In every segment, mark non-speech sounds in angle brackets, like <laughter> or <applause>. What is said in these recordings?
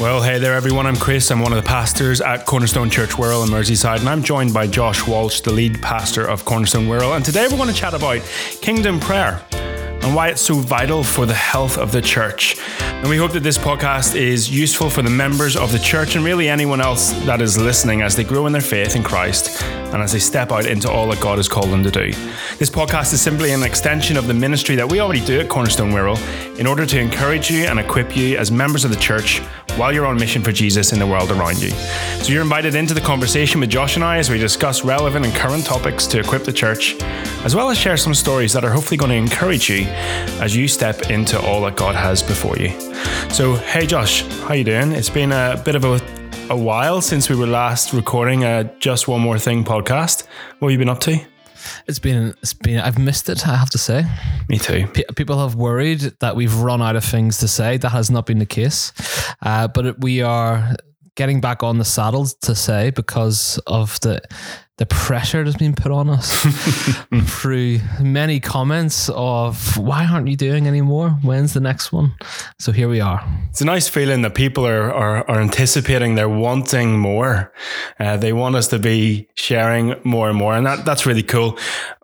Well, hey there, everyone. I'm Chris. I'm one of the pastors at Cornerstone Church Wirral in Merseyside, and I'm joined by Josh Walsh, the lead pastor of Cornerstone Wirral. And today we're going to chat about kingdom prayer and why it's so vital for the health of the church. And we hope that this podcast is useful for the members of the church and really anyone else that is listening as they grow in their faith in Christ and as they step out into all that God has called them to do. This podcast is simply an extension of the ministry that we already do at Cornerstone Wirral in order to encourage you and equip you as members of the church while you're on mission for Jesus in the world around you. So you're invited into the conversation with Josh and I as we discuss relevant and current topics to equip the church, as well as share some stories that are hopefully going to encourage you as you step into all that God has before you. So, hey Josh, how you doing? It's been a bit of a a while since we were last recording a Just One More Thing podcast. What have you been up to? It's been, it's been, I've missed it, I have to say. Me too. P- people have worried that we've run out of things to say. That has not been the case. Uh, but we are getting back on the saddle to say because of the the pressure that's been put on us <laughs> through many comments of why aren't you doing anymore? When's the next one? So here we are. It's a nice feeling that people are are, are anticipating. They're wanting more. Uh, they want us to be sharing more and more, and that that's really cool.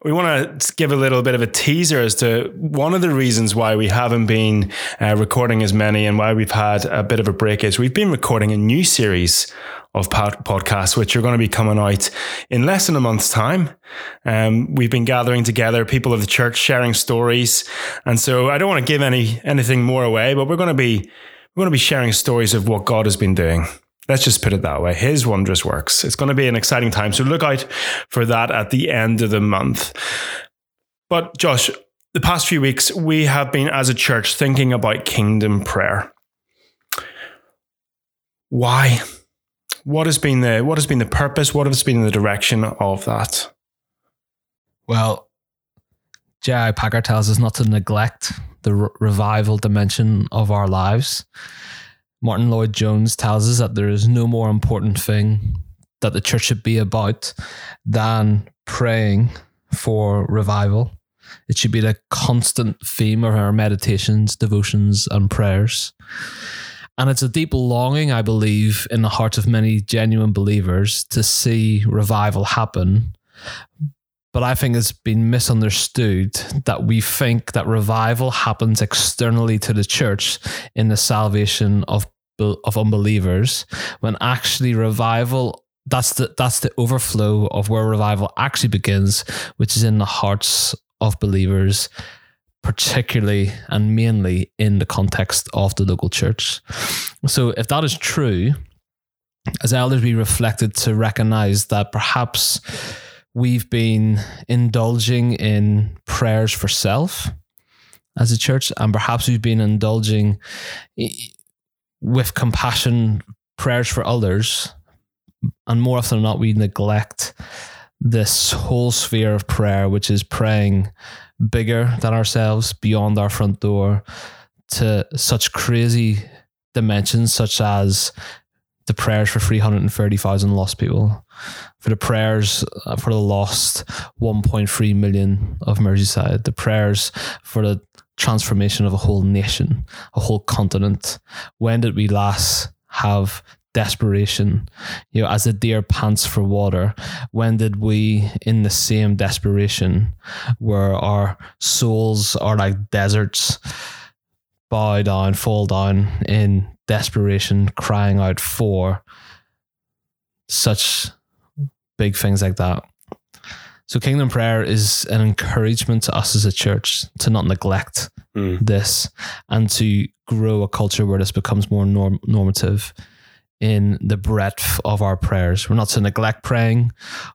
We want to give a little bit of a teaser as to one of the reasons why we haven't been uh, recording as many and why we've had a bit of a break is we've been recording a new series of podcasts, which are going to be coming out in less than a month's time. Um, we've been gathering together people of the church, sharing stories, and so I don't want to give any anything more away, but we're going to be we're going to be sharing stories of what God has been doing. Let's just put it that way. His wondrous works. It's going to be an exciting time. So look out for that at the end of the month. But Josh, the past few weeks, we have been as a church thinking about kingdom prayer. Why? What has been the what has been the purpose? What has been the direction of that? Well, J.I. Packer tells us not to neglect the re- revival dimension of our lives. Martyn Lloyd-Jones tells us that there is no more important thing that the church should be about than praying for revival. It should be the constant theme of our meditations, devotions, and prayers. And it's a deep longing, I believe, in the hearts of many genuine believers to see revival happen. But I think it's been misunderstood that we think that revival happens externally to the church in the salvation of of unbelievers, when actually revival that's the that's the overflow of where revival actually begins, which is in the hearts of believers particularly and mainly in the context of the local church. So, if that is true, as elders, we reflected to recognize that perhaps we've been indulging in prayers for self as a church, and perhaps we've been indulging with compassion prayers for others. And more often than not, we neglect this whole sphere of prayer, which is praying bigger than ourselves, beyond our front door, to such crazy dimensions, such as the prayers for 330,000 lost people, for the prayers uh, for the lost 1.3 million of Merseyside, the prayers for the transformation of a whole nation, a whole continent. When did we last have desperation, you know, as the deer pants for water, when did we, in the same desperation, where our souls are like deserts, bow down, fall down in desperation, crying out for such big things like that? So, kingdom prayer is an encouragement to us as a church to not neglect mm. this and to grow a culture where this becomes more norm- normative in the breadth of our prayers. We're not to neglect praying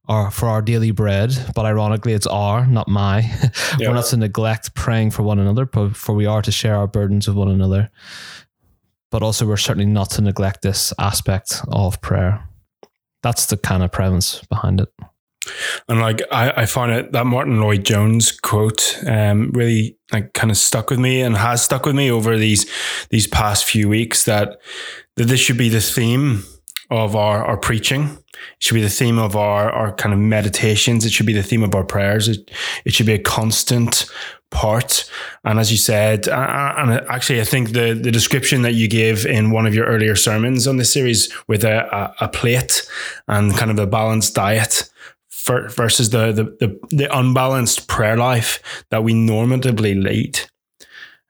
or for our daily bread, but ironically, it's our, not my. Yep. <laughs> We're not to neglect praying for one another, but for we are to share our burdens with one another. But also, we're certainly not to neglect this aspect of prayer. That's the kind of premise behind it. And like I, I found it that Martyn Lloyd-Jones quote um, really like kind of stuck with me and has stuck with me over these these past few weeks that that this should be the theme of our, our preaching. It should be the theme of our, our kind of meditations. It should be the theme of our prayers. It, it should be a constant part. And as you said, and actually, I think the, the description that you gave in one of your earlier sermons on this series with a, a, a plate and kind of a balanced diet versus the, the, the, the unbalanced prayer life that we normatively lead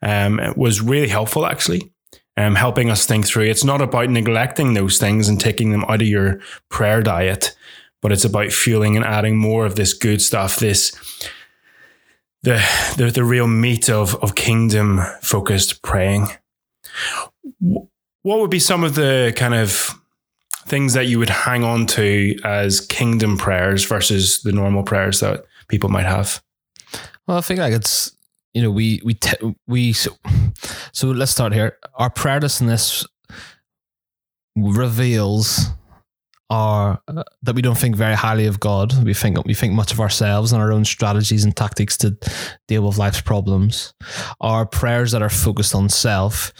um, was really helpful, actually um, helping us think through. It's not about neglecting those things and taking them out of your prayer diet, but it's about fueling and adding more of this good stuff, this the the, the real meat of of kingdom focused praying. What would be some of the kind of things that you would hang on to as kingdom prayers versus the normal prayers that people might have? Well, I think like it's you know, we we te- we so, so let's start here. Our prayerlessness reveals our uh, that we don't think very highly of God. We think we think much of ourselves and our own strategies and tactics to deal with life's problems. Our prayers that are focused on self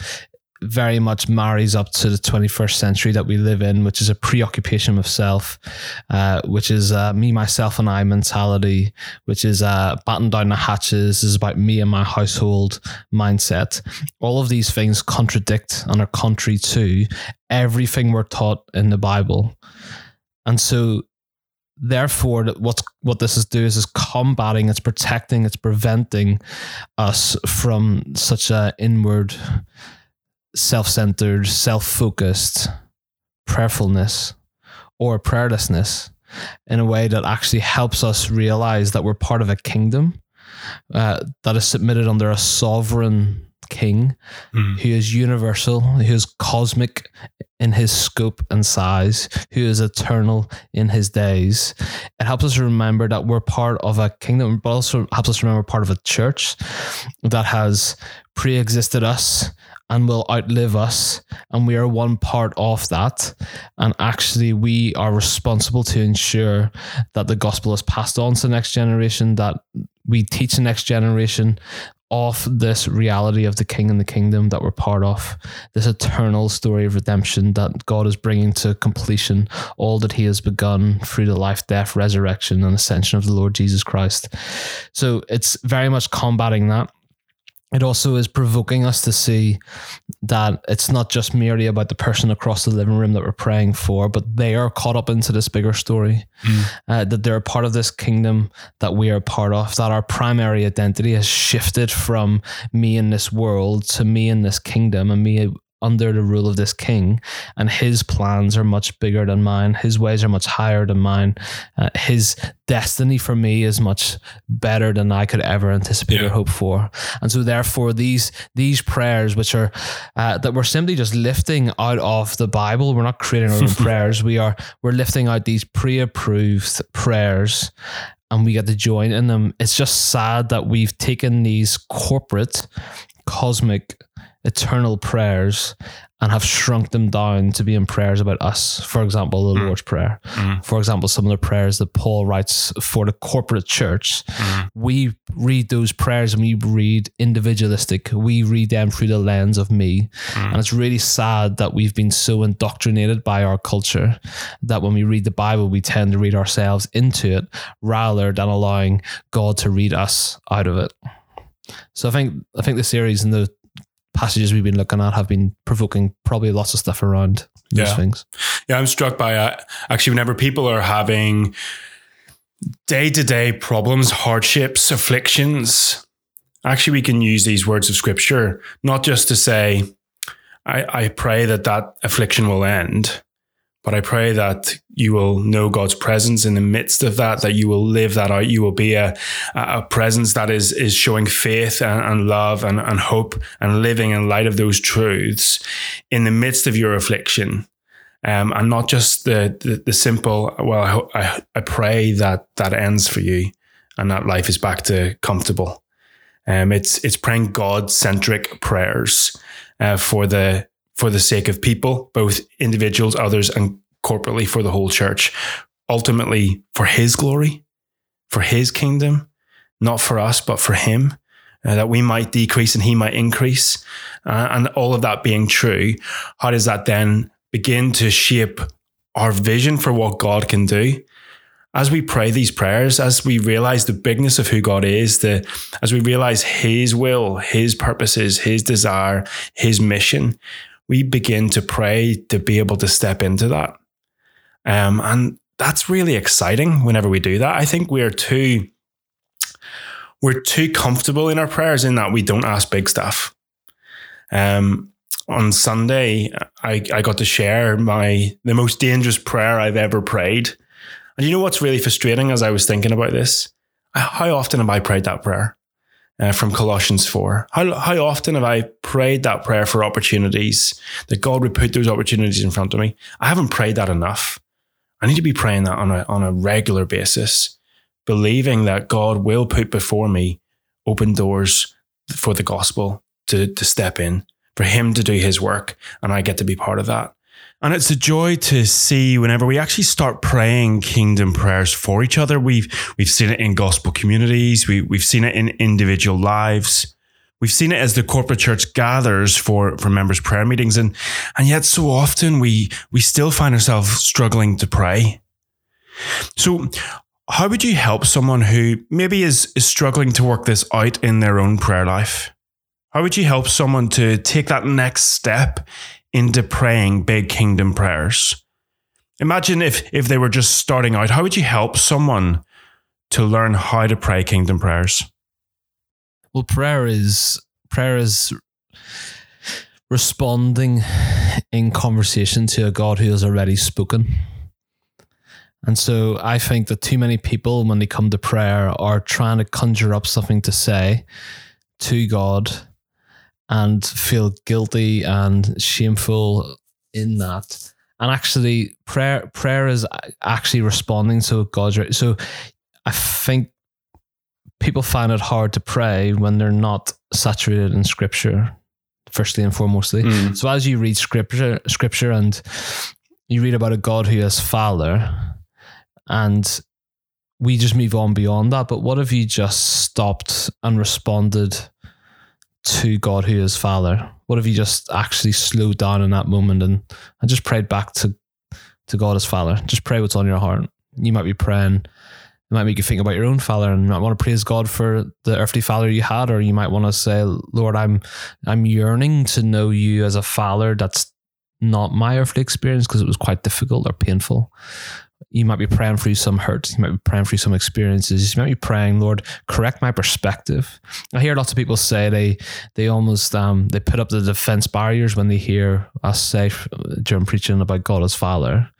very much marries up to the 21st century that we live in, which is a preoccupation of self, uh, which is uh, me, myself, and I mentality, which is uh, batten down the hatches, is about me and my household mindset. All of these things contradict and are contrary to everything we're taught in the Bible. And so therefore what's what this is doing is, is combating it's protecting it's preventing us from such a inward self centered, self focused prayerfulness or prayerlessness in a way that actually helps us realize that we're part of a kingdom uh, that is submitted under a sovereign king mm. who is universal, who is cosmic in his scope and size, who is eternal in his days. It helps us remember that we're part of a kingdom, but also helps us remember part of a church that has pre existed us and will outlive us. And we are one part of that. And actually, we are responsible to ensure that the gospel is passed on to the next generation, that we teach the next generation of this reality of the king and the kingdom that we're part of, this eternal story of redemption that God is bringing to completion, all that He has begun through the life, death, resurrection, and ascension of the Lord Jesus Christ. So it's very much combating that it also is provoking us to see that it's not just merely about the person across the living room that we're praying for, but they are caught up into this bigger story. Mm. Uh, that they're a part of this kingdom that we are part of, that our primary identity has shifted from me in this world to me in this kingdom and me under the rule of this king, and his plans are much bigger than mine. His ways are much higher than mine. Uh, his destiny for me is much better than I could ever anticipate yeah. or hope for. And so, therefore, these these prayers, which are uh, that we're simply just lifting out of the Bible, we're not creating our own <laughs> prayers. We are we're lifting out these pre-approved prayers and we get to join in them. It's just sad that we've taken these corporate, cosmic eternal prayers and have shrunk them down to be in prayers about us. For example, the mm. Lord's Prayer. Mm. For example, some of the prayers that Paul writes for the corporate church. Mm. We read those prayers and we read individualistic. We read them through the lens of me. Mm. And it's really sad that we've been so indoctrinated by our culture that when we read the Bible, we tend to read ourselves into it rather than allowing God to read us out of it. So I think I think the series and the passages we've been looking at have been provoking probably lots of stuff around those yeah. things. Yeah, I'm struck by uh, actually whenever people are having day to day problems, hardships, afflictions, actually we can use these words of scripture not just to say, I, I pray that that affliction will end, but I pray that you will know God's presence in the midst of that, that you will live that out. You will be a, a presence that is, is showing faith and, and love and, and hope and living in light of those truths in the midst of your affliction. Um, and not just the, the, the simple, well, I, I, pray that that ends for you and that life is back to comfortable. Um, it's, it's praying God centric prayers, uh, for the, for the sake of people, both individuals, others, and corporately for the whole church. Ultimately, for His glory, for His kingdom, not for us, but for Him, uh, that we might decrease and He might increase. Uh, and all of that being true, how does that then begin to shape our vision for what God can do. As we pray these prayers, as we realize the bigness of who God is, the as we realize His will, His purposes, His desire, His mission, we begin to pray to be able to step into that. Um, and that's really exciting whenever we do that. I think we're too we're too comfortable in our prayers in that we don't ask big stuff. Um, on Sunday, I, I got to share my the most dangerous prayer I've ever prayed. And you know what's really frustrating as I was thinking about this? How often have I prayed that prayer uh, from Colossians 4? How, how often have I prayed that prayer for opportunities, that God would put those opportunities in front of me? I haven't prayed that enough. I need to be praying that on a, on a regular basis, believing that God will put before me open doors for the gospel to, to step in for him to do his work, and I get to be part of that. And it's a joy to see whenever we actually start praying kingdom prayers for each other. We've we've seen it in gospel communities, we, we've seen it in individual lives. We've seen it as the corporate church gathers for, for members' prayer meetings, and and yet so often we we still find ourselves struggling to pray. So how would you help someone who maybe is, is struggling to work this out in their own prayer life? How would you help someone to take that next step into praying big kingdom prayers? Imagine if if they were just starting out, how would you help someone to learn how to pray kingdom prayers? Well, prayer is prayer is responding in conversation to a God who has already spoken. And so I think that too many people, when they come to prayer, are trying to conjure up something to say to God and feel guilty and shameful in that. And actually, prayer prayer is actually responding to God's. Right. So, I think people find it hard to pray when they're not saturated in Scripture. Firstly and foremostly. Mm. So as you read Scripture, Scripture, and you read about a God who is Father, and we just move on beyond that. But what if you just stopped and responded to God who is Father? What if you just actually slowed down in that moment and, and just prayed back to, to God as Father? Just pray what's on your heart. You might be praying, it might make you think about your own father and you might want to praise God for the earthly father you had, or you might want to say, Lord, I'm I'm yearning to know you as a father that's not my earthly experience because it was quite difficult or painful you might be praying through some hurts. You might be praying through some experiences. You might be praying, Lord, correct my perspective. I hear lots of people say they they almost um they put up the defense barriers when they hear us say during preaching about God as Father.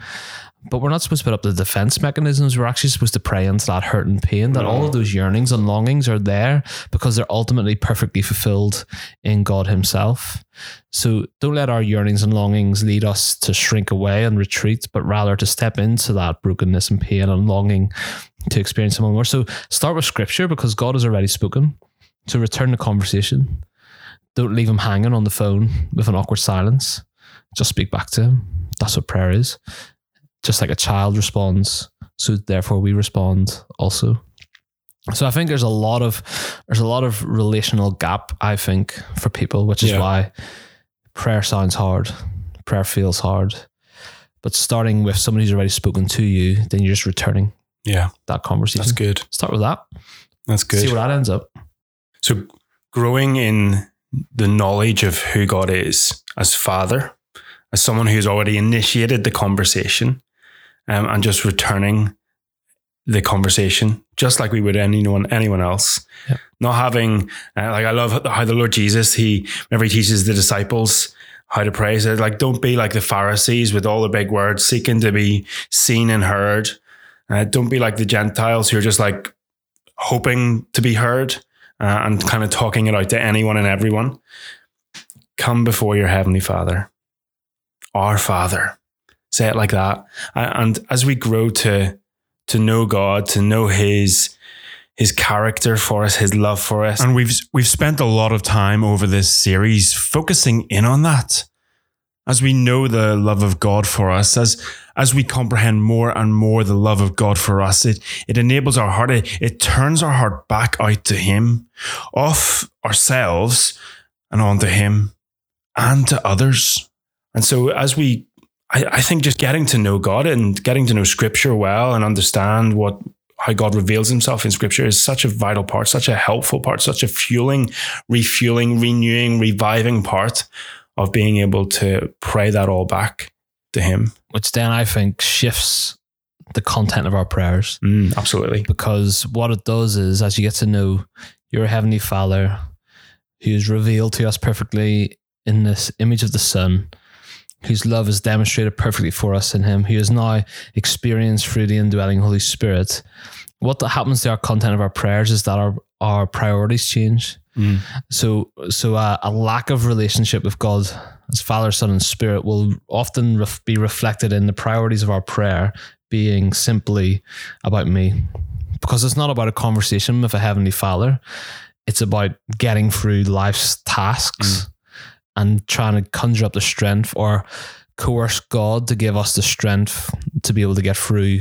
But we're not supposed to put up the defense mechanisms. We're actually supposed to pray into that hurt and pain, that all of those yearnings and longings are there because they're ultimately perfectly fulfilled in God Himself. So don't let our yearnings and longings lead us to shrink away and retreat, but rather to step into that brokenness and pain and longing to experience Him more. So start with Scripture because God has already spoken. So return the conversation. Don't leave Him hanging on the phone with an awkward silence. Just speak back to Him. That's what prayer is just like a child responds, so therefore we respond also. So I think there's a lot of there's a lot of relational gap I think for people, which is yeah. why prayer sounds hard, prayer feels hard. But starting with somebody who's already spoken to you, then you're just returning. Yeah, that conversation. That's good. Start with that. That's good. See where that ends up. So growing in the knowledge of who God is as Father, as someone who's already initiated the conversation, um, and just returning the conversation just like we would anyone anyone else. Yep. Not having uh, like I love how the Lord Jesus he whenever he teaches the disciples how to pray, said like don't be like the Pharisees with all the big words, seeking to be seen and heard. Uh, don't be like the Gentiles who are just like hoping to be heard uh, and kind of talking it out to anyone and everyone. Come before your heavenly Father, our Father say it like that. And as we grow to to know God, to know His His character for us, His love for us, and we've we've spent a lot of time over this series focusing in on that. As we know the love of God for us, as as we comprehend more and more the love of God for us, it it enables our heart, it, it turns our heart back out to Him, off ourselves and onto Him and to others. And so as we I, I think just getting to know God and getting to know Scripture well and understand what how God reveals himself in scripture is such a vital part, such a helpful part, such a fueling, refueling, renewing, reviving part of being able to pray that all back to him. Which then I think shifts the content of our prayers. Mm, absolutely. Because what it does is, as you get to know your Heavenly Father, who is revealed to us perfectly in this image of the Son, whose love is demonstrated perfectly for us in Him, who is now experienced through the indwelling Holy Spirit. What happens to our content of our prayers is that our, our priorities change. Mm. So, so uh, a lack of relationship with God as Father, Son, and Spirit will often ref- be reflected in the priorities of our prayer being simply about me, because it's not about a conversation with a heavenly Father. It's about getting through life's tasks. Mm and trying to conjure up the strength or coerce God to give us the strength to be able to get through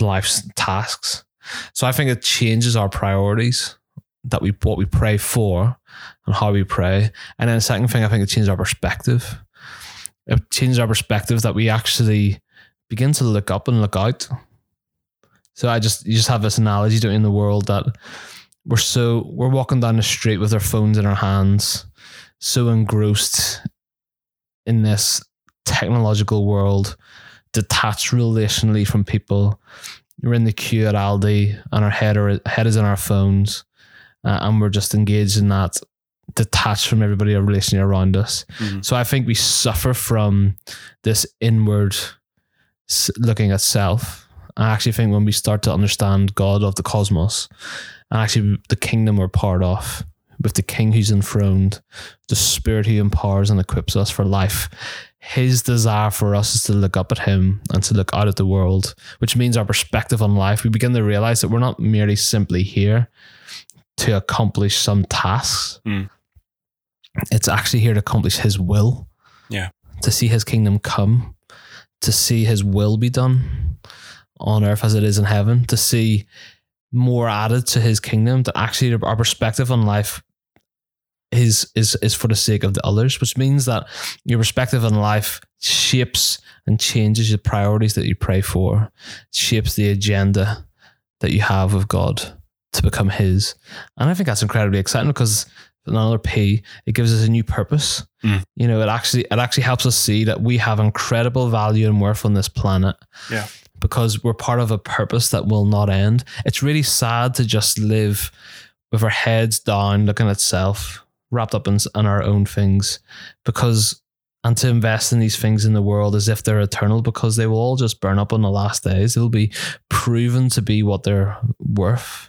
life's tasks. So I think it changes our priorities that we what we pray for and how we pray. And then the second thing I think it changes our perspective. It changes our perspective that we actually begin to look up and look out. So I just you just have this analogy doing in the world that we're so we're walking down the street with our phones in our hands so engrossed in this technological world, detached relationally from people. We're in the queue at Aldi, and our head, are, head is in our phones, uh, and we're just engaged in that, detached from everybody relationally around us. Mm-hmm. So I think we suffer from this inward looking at self. I actually think when we start to understand God of the cosmos and actually the kingdom we're part of, with the King who's enthroned, the Spirit who empowers and equips us for life. His desire for us is to look up at Him and to look out at the world, which means our perspective on life. We begin to realize that we're not merely simply here to accomplish some tasks. Mm. It's actually here to accomplish His will. Yeah. To see His kingdom come, to see His will be done on earth as it is in heaven, to see more added to his kingdom that actually our perspective on life is is is for the sake of the others, which means that your perspective on life shapes and changes the priorities that you pray for, shapes the agenda that you have with God to become His. And I think that's incredibly exciting because another P, it gives us a new purpose. Mm. You know, it actually it actually helps us see that we have incredible value and worth on this planet. Yeah because we're part of a purpose that will not end. It's really sad to just live with our heads down, looking at self, wrapped up in, in our own things, because and to invest in these things in the world as if they're eternal because they will all just burn up on the last days. They'll be proven to be what they're worth.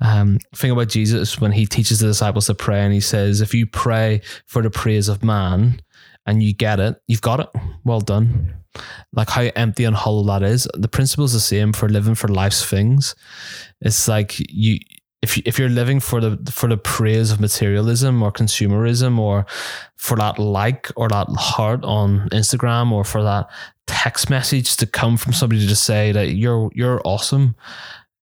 Um, thing about Jesus when he teaches the disciples to pray and he says, if you pray for the praise of man and you get it, you've got it. Well done like how empty and hollow that is. The principle is the same for living for life's things. It's like you if if you're living for the for the praise of materialism or consumerism or for that like or that heart on Instagram or for that text message to come from somebody to say that you're you're awesome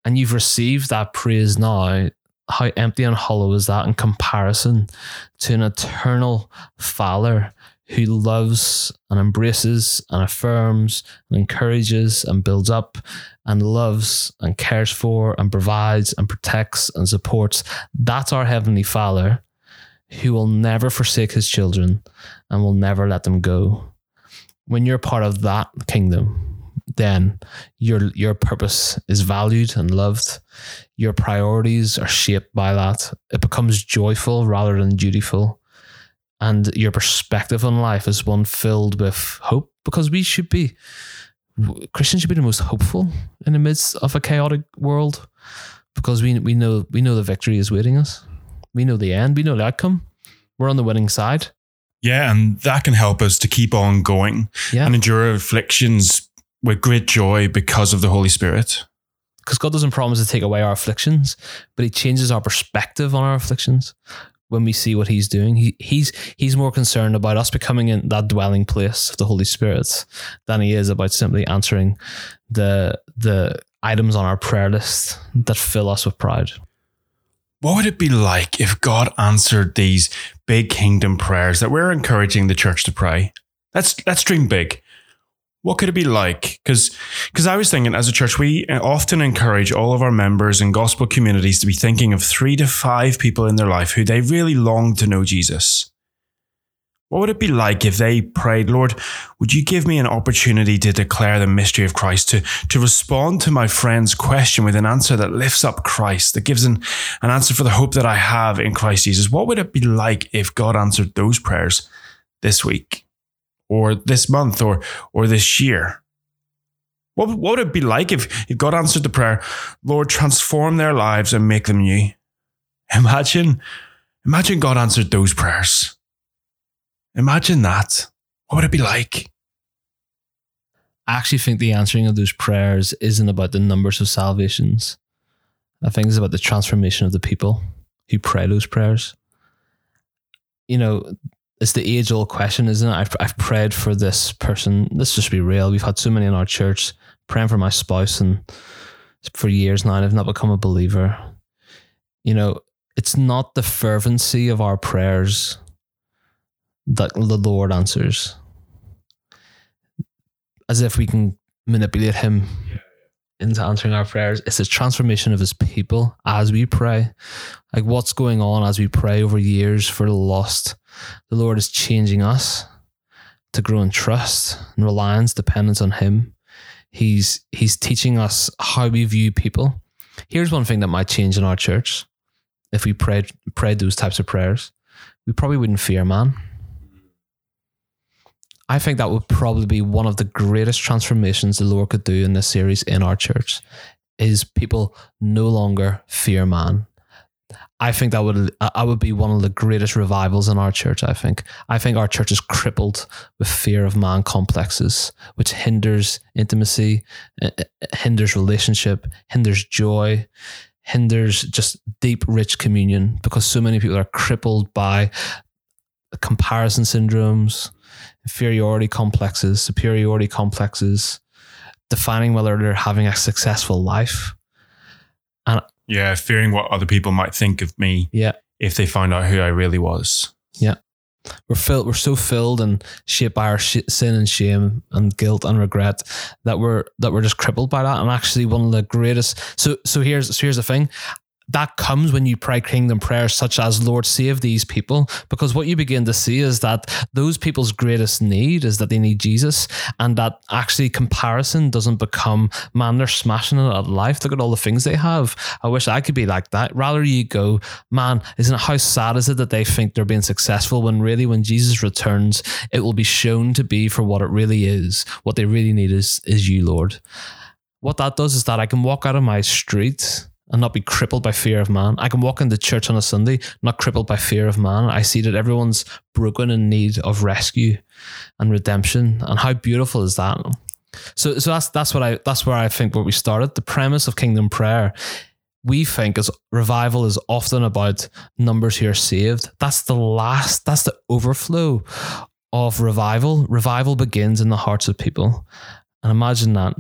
and you've received that praise now how empty and hollow is that in comparison to an eternal father who loves and embraces and affirms and encourages and builds up and loves and cares for and provides and protects and supports. That's our Heavenly Father who will never forsake his children and will never let them go. When you're part of that kingdom, then your your purpose is valued and loved. Your priorities are shaped by that. It becomes joyful rather than dutiful and your perspective on life is one filled with hope because we should be Christians should be the most hopeful in the midst of a chaotic world because we we know we know the victory is waiting us. We know the end, we know the outcome. We're on the winning side. Yeah, and that can help us to keep on going yeah. and endure afflictions with great joy because of the Holy Spirit. Because God doesn't promise to take away our afflictions, but He changes our perspective on our afflictions when we see what he's doing. He, he's he's more concerned about us becoming in that dwelling place of the Holy Spirit than he is about simply answering the the items on our prayer list that fill us with pride. What would it be like if God answered these big kingdom prayers that we're encouraging the church to pray? Let's let's dream big. What could it be like? Because because I was thinking, as a church, we uh, often encourage all of our members and gospel communities to be thinking of three to five people in their life who they really long to know Jesus. What would it be like if they prayed, Lord, would you give me an opportunity to declare the mystery of Christ, to, to respond to my friend's question with an answer that lifts up Christ, that gives an, an answer for the hope that I have in Christ Jesus? What would it be like if God answered those prayers this week or this month or, or this year? What, what would it be like if, if God answered the prayer, Lord, transform their lives and make them new? Imagine, imagine God answered those prayers. Imagine that. What would it be like? I actually think the answering of those prayers isn't about the numbers of salvations. I think it's about the transformation of the people who pray those prayers. You know, it's the age old question, isn't it? I've, I've prayed for this person. Let's just be real. We've had so many in our church praying for my spouse, and for years now, I've not become a believer. You know, it's not the fervency of our prayers that the Lord answers. As if we can manipulate him into answering our prayers. It's a transformation of his people as we pray. Like what's going on as we pray over years for the lost. The Lord is changing us to grow in trust and reliance, dependence on him. He's he's teaching us how we view people. Here's one thing that might change in our church. If we prayed prayed those types of prayers, we probably wouldn't fear man I think that would probably be one of the greatest transformations the Lord could do in this series in our church is people no longer fear man. I think that would I would be one of the greatest revivals in our church. I think I think our church is crippled with fear of man complexes, which hinders intimacy, eh, eh, hinders relationship, hinders joy, hinders just deep, rich communion because so many people are crippled by comparison syndromes, inferiority complexes, superiority complexes, defining whether they're having a successful life. And yeah, fearing what other people might think of me. Yeah. If they find out who I really was. Yeah. We're filled. We're so filled and shaped by our sh- sin and shame and guilt and regret that we're that we're just crippled by that. And actually, one of the greatest. So so here's so here's the thing that comes when you pray kingdom prayers such as lord save these people. Because what you begin to see is that those people's greatest need is that they need jesus and that actually comparison doesn't become man they're smashing it at life. Look at all the things they have. I wish i could be like that. Rather you go man isn't it how sad is it that they think they're being successful when really when jesus returns it will be shown to be for what it really is. What they really need is is you lord. What that does is that i can walk out of my street and not be crippled by fear of man. I can walk into church on a Sunday, not crippled by fear of man. I see that everyone's broken in need of rescue and redemption. And how beautiful is that? So, so that's that's what I that's where I think where we started. The premise of kingdom prayer, we think is revival is often about numbers who are saved. That's the last, that's the overflow of revival. Revival begins in the hearts of people. And imagine that.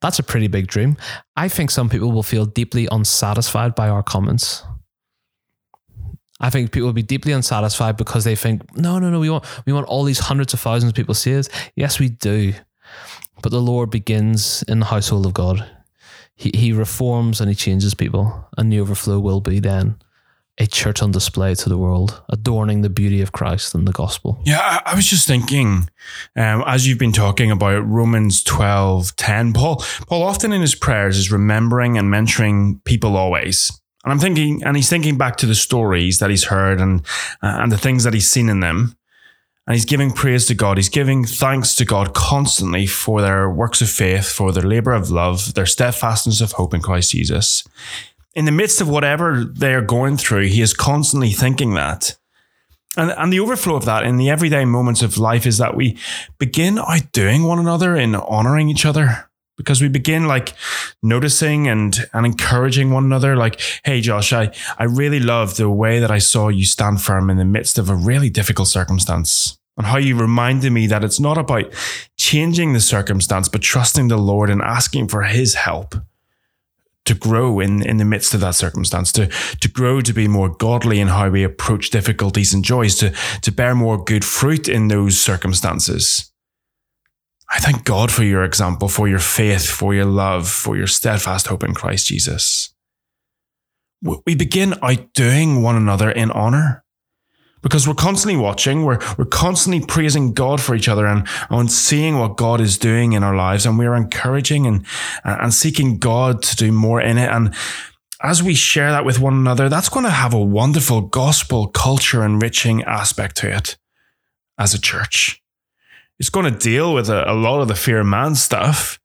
That's a pretty big dream. I think some people will feel deeply unsatisfied by our comments. I think people will be deeply unsatisfied because they think, no, no, no, we want we want all these hundreds of thousands of people see us. Yes, we do. But the Lord begins in the household of God. He he reforms and he changes people, and the overflow will be then a church on display to the world, adorning the beauty of Christ and the gospel. Yeah, I, I was just thinking, um, as you've been talking about Romans 12, 10, Paul, Paul often in his prayers is remembering and mentoring people always. And I'm thinking, and he's thinking back to the stories that he's heard and, uh, and the things that he's seen in them. And he's giving praise to God. He's giving thanks to God constantly for their works of faith, for their labor of love, their steadfastness of hope in Christ Jesus in the midst of whatever they're going through, he is constantly thinking that. And, and the overflow of that in the everyday moments of life is that we begin outdoing one another in honoring each other because we begin like noticing and and encouraging one another like hey josh i i really love the way that i saw you stand firm in the midst of a really difficult circumstance and how you reminded me that it's not about changing the circumstance but trusting the lord and asking for his help to grow in, in the midst of that circumstance, to, to grow to be more godly in how we approach difficulties and joys, to, to bear more good fruit in those circumstances. I thank God for your example, for your faith, for your love, for your steadfast hope in Christ Jesus. We begin outdoing one another in honor because we're constantly watching, we're, we're constantly praising God for each other and, and seeing what God is doing in our lives. And we're encouraging and, and seeking God to do more in it. And as we share that with one another, that's going to have a wonderful gospel culture enriching aspect to it as a church. It's going to deal with a, a lot of the fear of man stuff,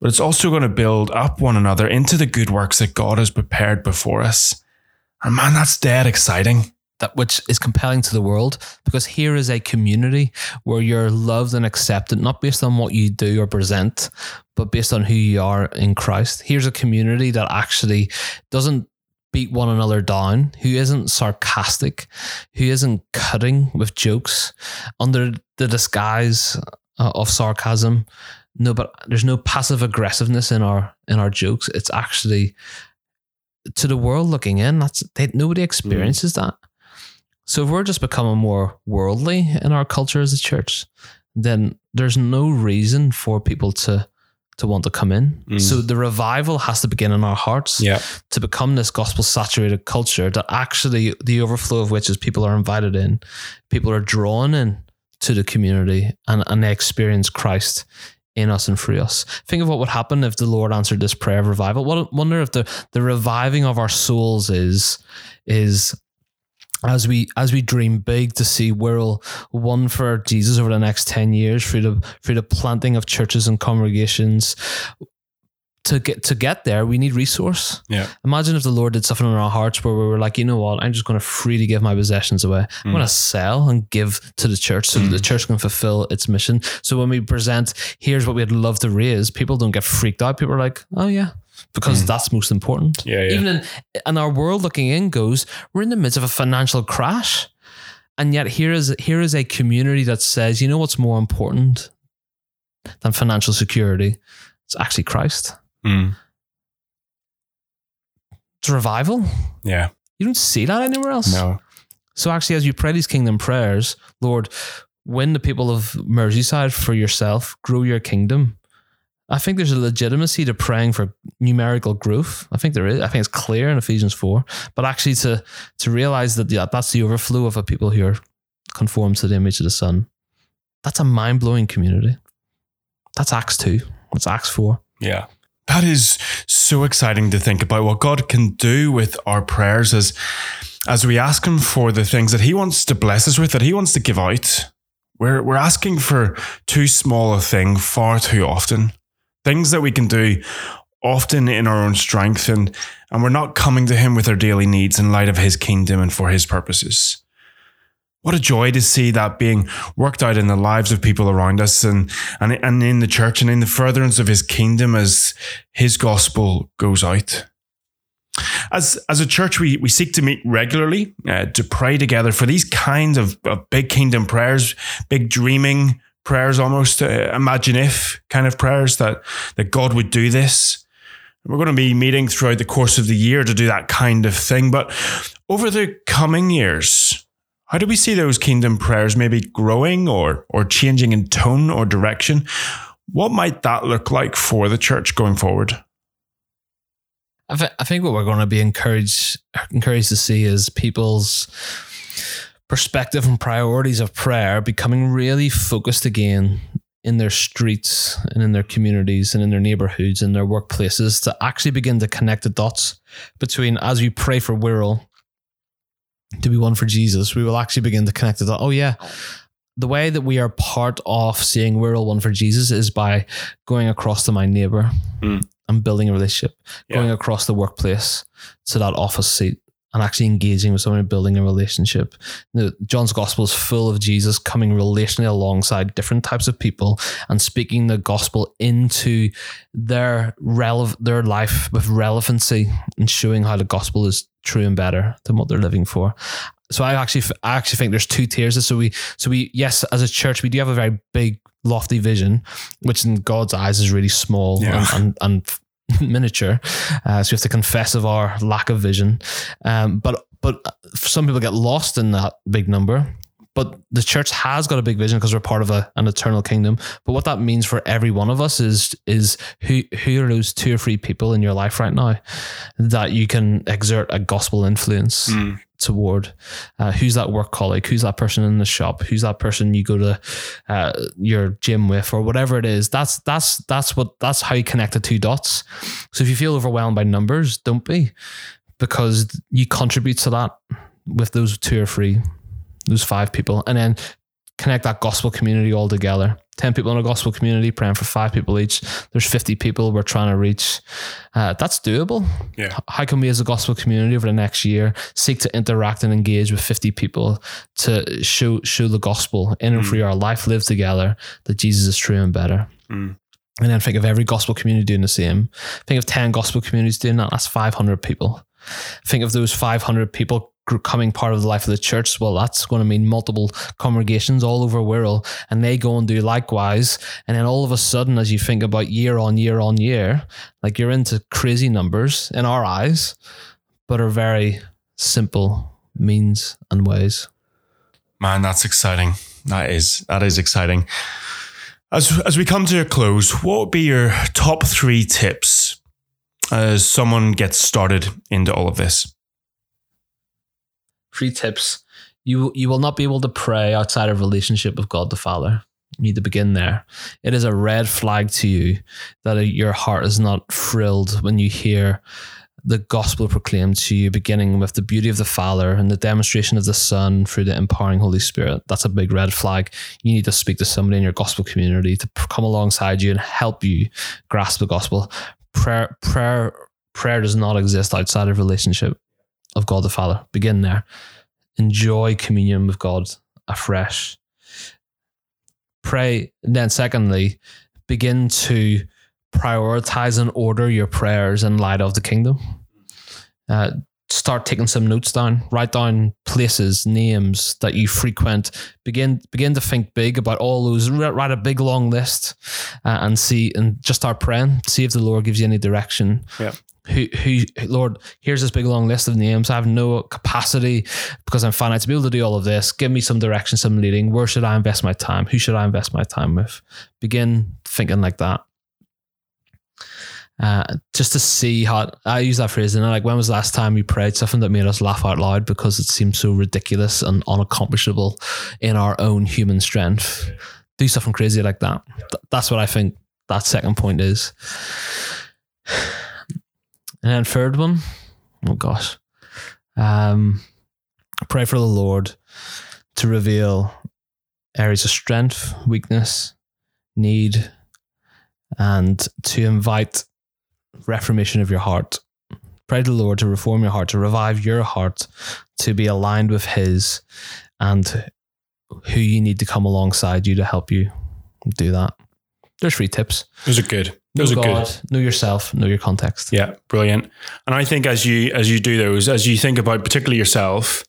but it's also going to build up one another into the good works that God has prepared before us. And man, that's dead exciting that which is compelling to the world because here is a community where you're loved and accepted not based on what you do or present but based on who you are in Christ. Here's a community that actually doesn't beat one another down who isn't sarcastic who isn't cutting with jokes under the disguise uh, of sarcasm. No but there's no passive aggressiveness in our in our jokes. It's actually to the world looking in that's they, nobody experiences mm. that so if we're just becoming more worldly in our culture as a church, then there's no reason for people to to want to come in. Mm. So the revival has to begin in our hearts yeah. to become this gospel saturated culture that actually the overflow of which is people are invited in, people are drawn in to the community and, and they experience Christ in us and through us. Think of what would happen if the Lord answered this prayer of revival. What wonder if the the reviving of our souls is is as we as we dream big to see Wirral won for Jesus over the next ten years through the through the planting of churches and congregations. To get to get there, we need resource. Yeah. Imagine if the Lord did something in our hearts where we were like, you know what, I'm just going to freely give my possessions away. Mm. I'm going to sell and give to the church so mm. that the mm. church can fulfill its mission. So when we present, here's what we'd love to raise, people don't get freaked out. People are like, oh yeah, because mm. that's most important. Yeah, yeah. Even in, in our world looking in goes, we're in the midst of a financial crash. And yet here is here is a community that says, you know what's more important than financial security? It's actually Christ. Mm. It's revival. Yeah. You don't see that anywhere else. No. So actually, as you pray these kingdom prayers, Lord, win the people of Merseyside for yourself, grow your kingdom. I think there's a legitimacy to praying for numerical growth. I think there is. I think it's clear in Ephesians four. But actually, to to realize that yeah, that's the overflow of a people who are conformed to the image of the Son. That's a mind blowing community. That's Acts two. That's Acts four. Yeah. That is so exciting to think about what God can do with our prayers as as we ask him for the things that he wants to bless us with, that he wants to give out. We're we're asking for too small a thing far too often things that we can do often in our own strength and and we're not coming to him with our daily needs in light of his kingdom and for his purposes what a joy to see that being worked out in the lives of people around us and, and, and in the church and in the furtherance of his kingdom as his gospel goes out. As, as a church, we, we seek to meet regularly uh, to pray together for these kinds of, of big kingdom prayers, big dreaming prayers almost uh, imagine if kind of prayers that that God would do this. We're going to be meeting throughout the course of the year to do that kind of thing, but over the coming years, how do we see those kingdom prayers maybe growing or or changing in tone or direction? What might that look like for the church going forward? I, th- I think what we're going to be encouraged encouraged to see is people's perspective and priorities of prayer becoming really focused again in their streets and in their communities and in their neighborhoods and their workplaces to actually begin to connect the dots between as we pray for Wirral to be won for Jesus, we will actually begin to connect the dots. Oh yeah. The way that we are part of seeing Wirral won for Jesus is by going across to my neighbor mm. and building a relationship, yeah. going across the workplace to that office seat and actually engaging with someone and building a relationship. John's gospel is full of Jesus coming relationally alongside different types of people and speaking the gospel into their relev- their life with relevancy and showing how the gospel is true and better than what they're living for. So I actually I actually think there's two tiers. So we so we yes as a church we do have a very big lofty vision, which in God's eyes is really small yeah. and, and, and <laughs> miniature. Uh, so we have to confess of our lack of vision. Um, but but some people get lost in that big number. But the church has got a big vision because we're part of a, an eternal kingdom. But what that means for every one of us is is who who are those two or three people in your life right now that you can exert a gospel influence Mm. toward? Uh, who's that work colleague? Who's that person in the shop? Who's that person you go to uh, your gym with, or whatever it is? That's that's that's what that's how you connect the two dots. So if you feel overwhelmed by numbers, don't be, because you contribute to that with those two or three, those five people, and then connect that gospel community all together. 10 people in a gospel community praying for five people each. There's 50 people we're trying to reach. Uh, that's doable. Yeah. How can we, as a gospel community, over the next year, seek to interact and engage with 50 people to show show the gospel in and through our life, live together, that Jesus is true and better? Mm. And then think of every gospel community doing the same. Think of 10 gospel communities doing that. That's 500 people. Think of those 500 people gr- coming part of the life of the church. Well, that's going to mean multiple congregations all over Wirral, and they go and do likewise. And then all of a sudden, as you think about year on year on year, like you're into crazy numbers in our eyes, but are very simple means and ways. Man, that's exciting. That is that is exciting. As as we come to a close, what would be your top three tips as someone gets started into all of this? Three tips. You you will not be able to pray outside of relationship with God the Father. You need to begin there. It is a red flag to you that your heart is not thrilled when you hear the gospel proclaimed to you, beginning with the beauty of the Father and the demonstration of the Son through the empowering Holy Spirit. That's a big red flag. You need to speak to somebody in your gospel community to come alongside you and help you grasp the gospel. Prayer, prayer, prayer does not exist outside of relationship of God the Father. Begin there. Enjoy communion with God afresh. Pray. And then, secondly, begin to prioritize and order your prayers in light of the kingdom. Uh, start taking some notes down. Write down places, names that you frequent. Begin begin to think big about all those. Write a big long list uh, and see and just start praying. See if the Lord gives you any direction. Yeah. Who, who, Lord, here's this big long list of names. I have no capacity because I'm finite to be able to do all of this. Give me some direction, some leading. Where should I invest my time? Who should I invest my time with? Begin thinking like that uh, just to see how I use that phrase. And like, when was the last time you prayed something that made us laugh out loud because it seems so ridiculous and unaccomplishable in our own human strength? Do something crazy like that. Th- That's what I think that second point is. And then third one, oh gosh, um, pray for the Lord to reveal areas of strength, weakness, need, and to invite reformation of your heart. Pray to the Lord to reform your heart, to revive your heart, to be aligned with His, and who you need to come alongside you to help you do that. There's three tips. Those are good. Those know good. God, Know yourself, know your context. Yeah, brilliant. And I think as you as you do those, as you think about particularly yourself,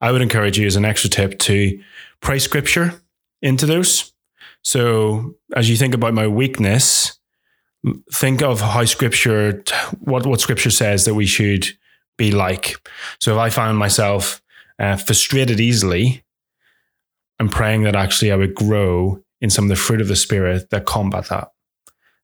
I would encourage you as an extra tip to pray scripture into those. So as you think about my weakness, think of how scripture what what scripture says that we should be like. So if I find myself uh, frustrated easily, I'm praying that actually I would grow in some of the fruit of the spirit that combat that.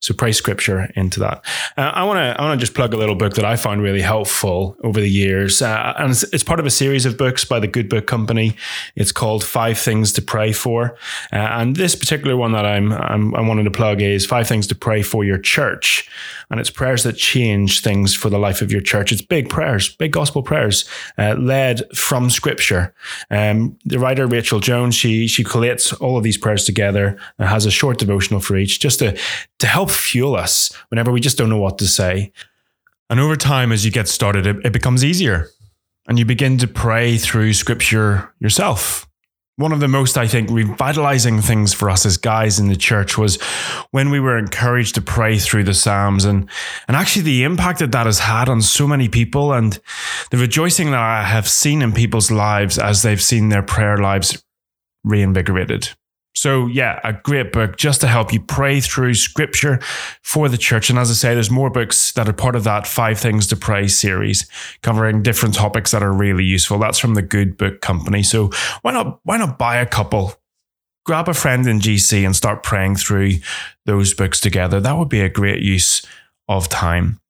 So pray scripture into that. Uh, I want to I want to just plug a little book that I found really helpful over the years, uh, and it's, it's, part of a series of books by the Good Book Company. It's called Five Things to Pray For, uh, and this particular one that I'm, I'm I wanted to plug is Five Things to Pray for Your Church, and it's prayers that change things for the life of your church. It's big prayers, big gospel prayers, uh, led from Scripture. Um, the writer Rachel Jones she she collates all of these prayers together and has a short devotional for each, just to to help fuel us whenever we just don't know what to say. And over time, as you get started, it, it, becomes easier and you begin to pray through scripture yourself. One of the most, I think, revitalizing things for us as guys in the church was when we were encouraged to pray through the Psalms and, and actually the impact that that has had on so many people and the rejoicing that I have seen in people's lives as they've seen their prayer lives reinvigorated So, yeah, a great book just to help you pray through scripture for the church. And as I say, there's more books that are part of that Five Things to Pray series covering different topics that are really useful. That's from the Good Book Company. So, why not, why not buy a couple? Grab a friend in GC and start praying through those books together. That would be a great use of time.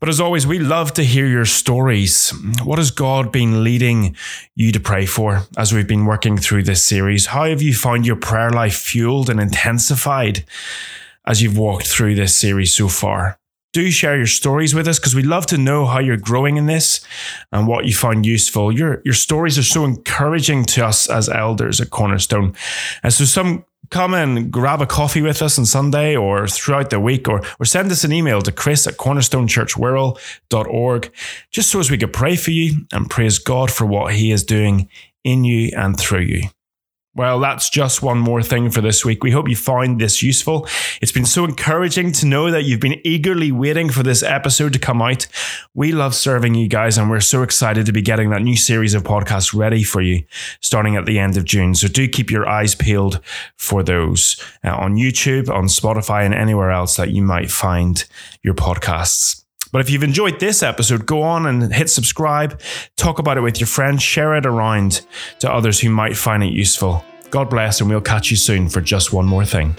But as always, we love to hear your stories. What has God been leading you to pray for as we've been working through this series? How have you found your prayer life fueled and intensified as you've walked through this series so far? Do share your stories with us because we love to know how you're growing in this and what you find useful. Your, your stories are so encouraging to us as elders at Cornerstone. And so some come and grab a coffee with us on Sunday or throughout the week, or, or send us an email to chris at cornerstonechurchwirral.org, just so as we could pray for you and praise God for what He is doing in you and through you. Well, that's just one more thing for this week. We hope you find this useful. It's been so encouraging to know that you've been eagerly waiting for this episode to come out. We love serving you guys, and we're so excited to be getting that new series of podcasts ready for you starting at the end of June. So do keep your eyes peeled for those uh, on YouTube, on Spotify, and anywhere else that you might find your podcasts. But if you've enjoyed this episode, go on and hit subscribe, talk about it with your friends, share it around to others who might find it useful. God bless, and we'll catch you soon for just one more thing.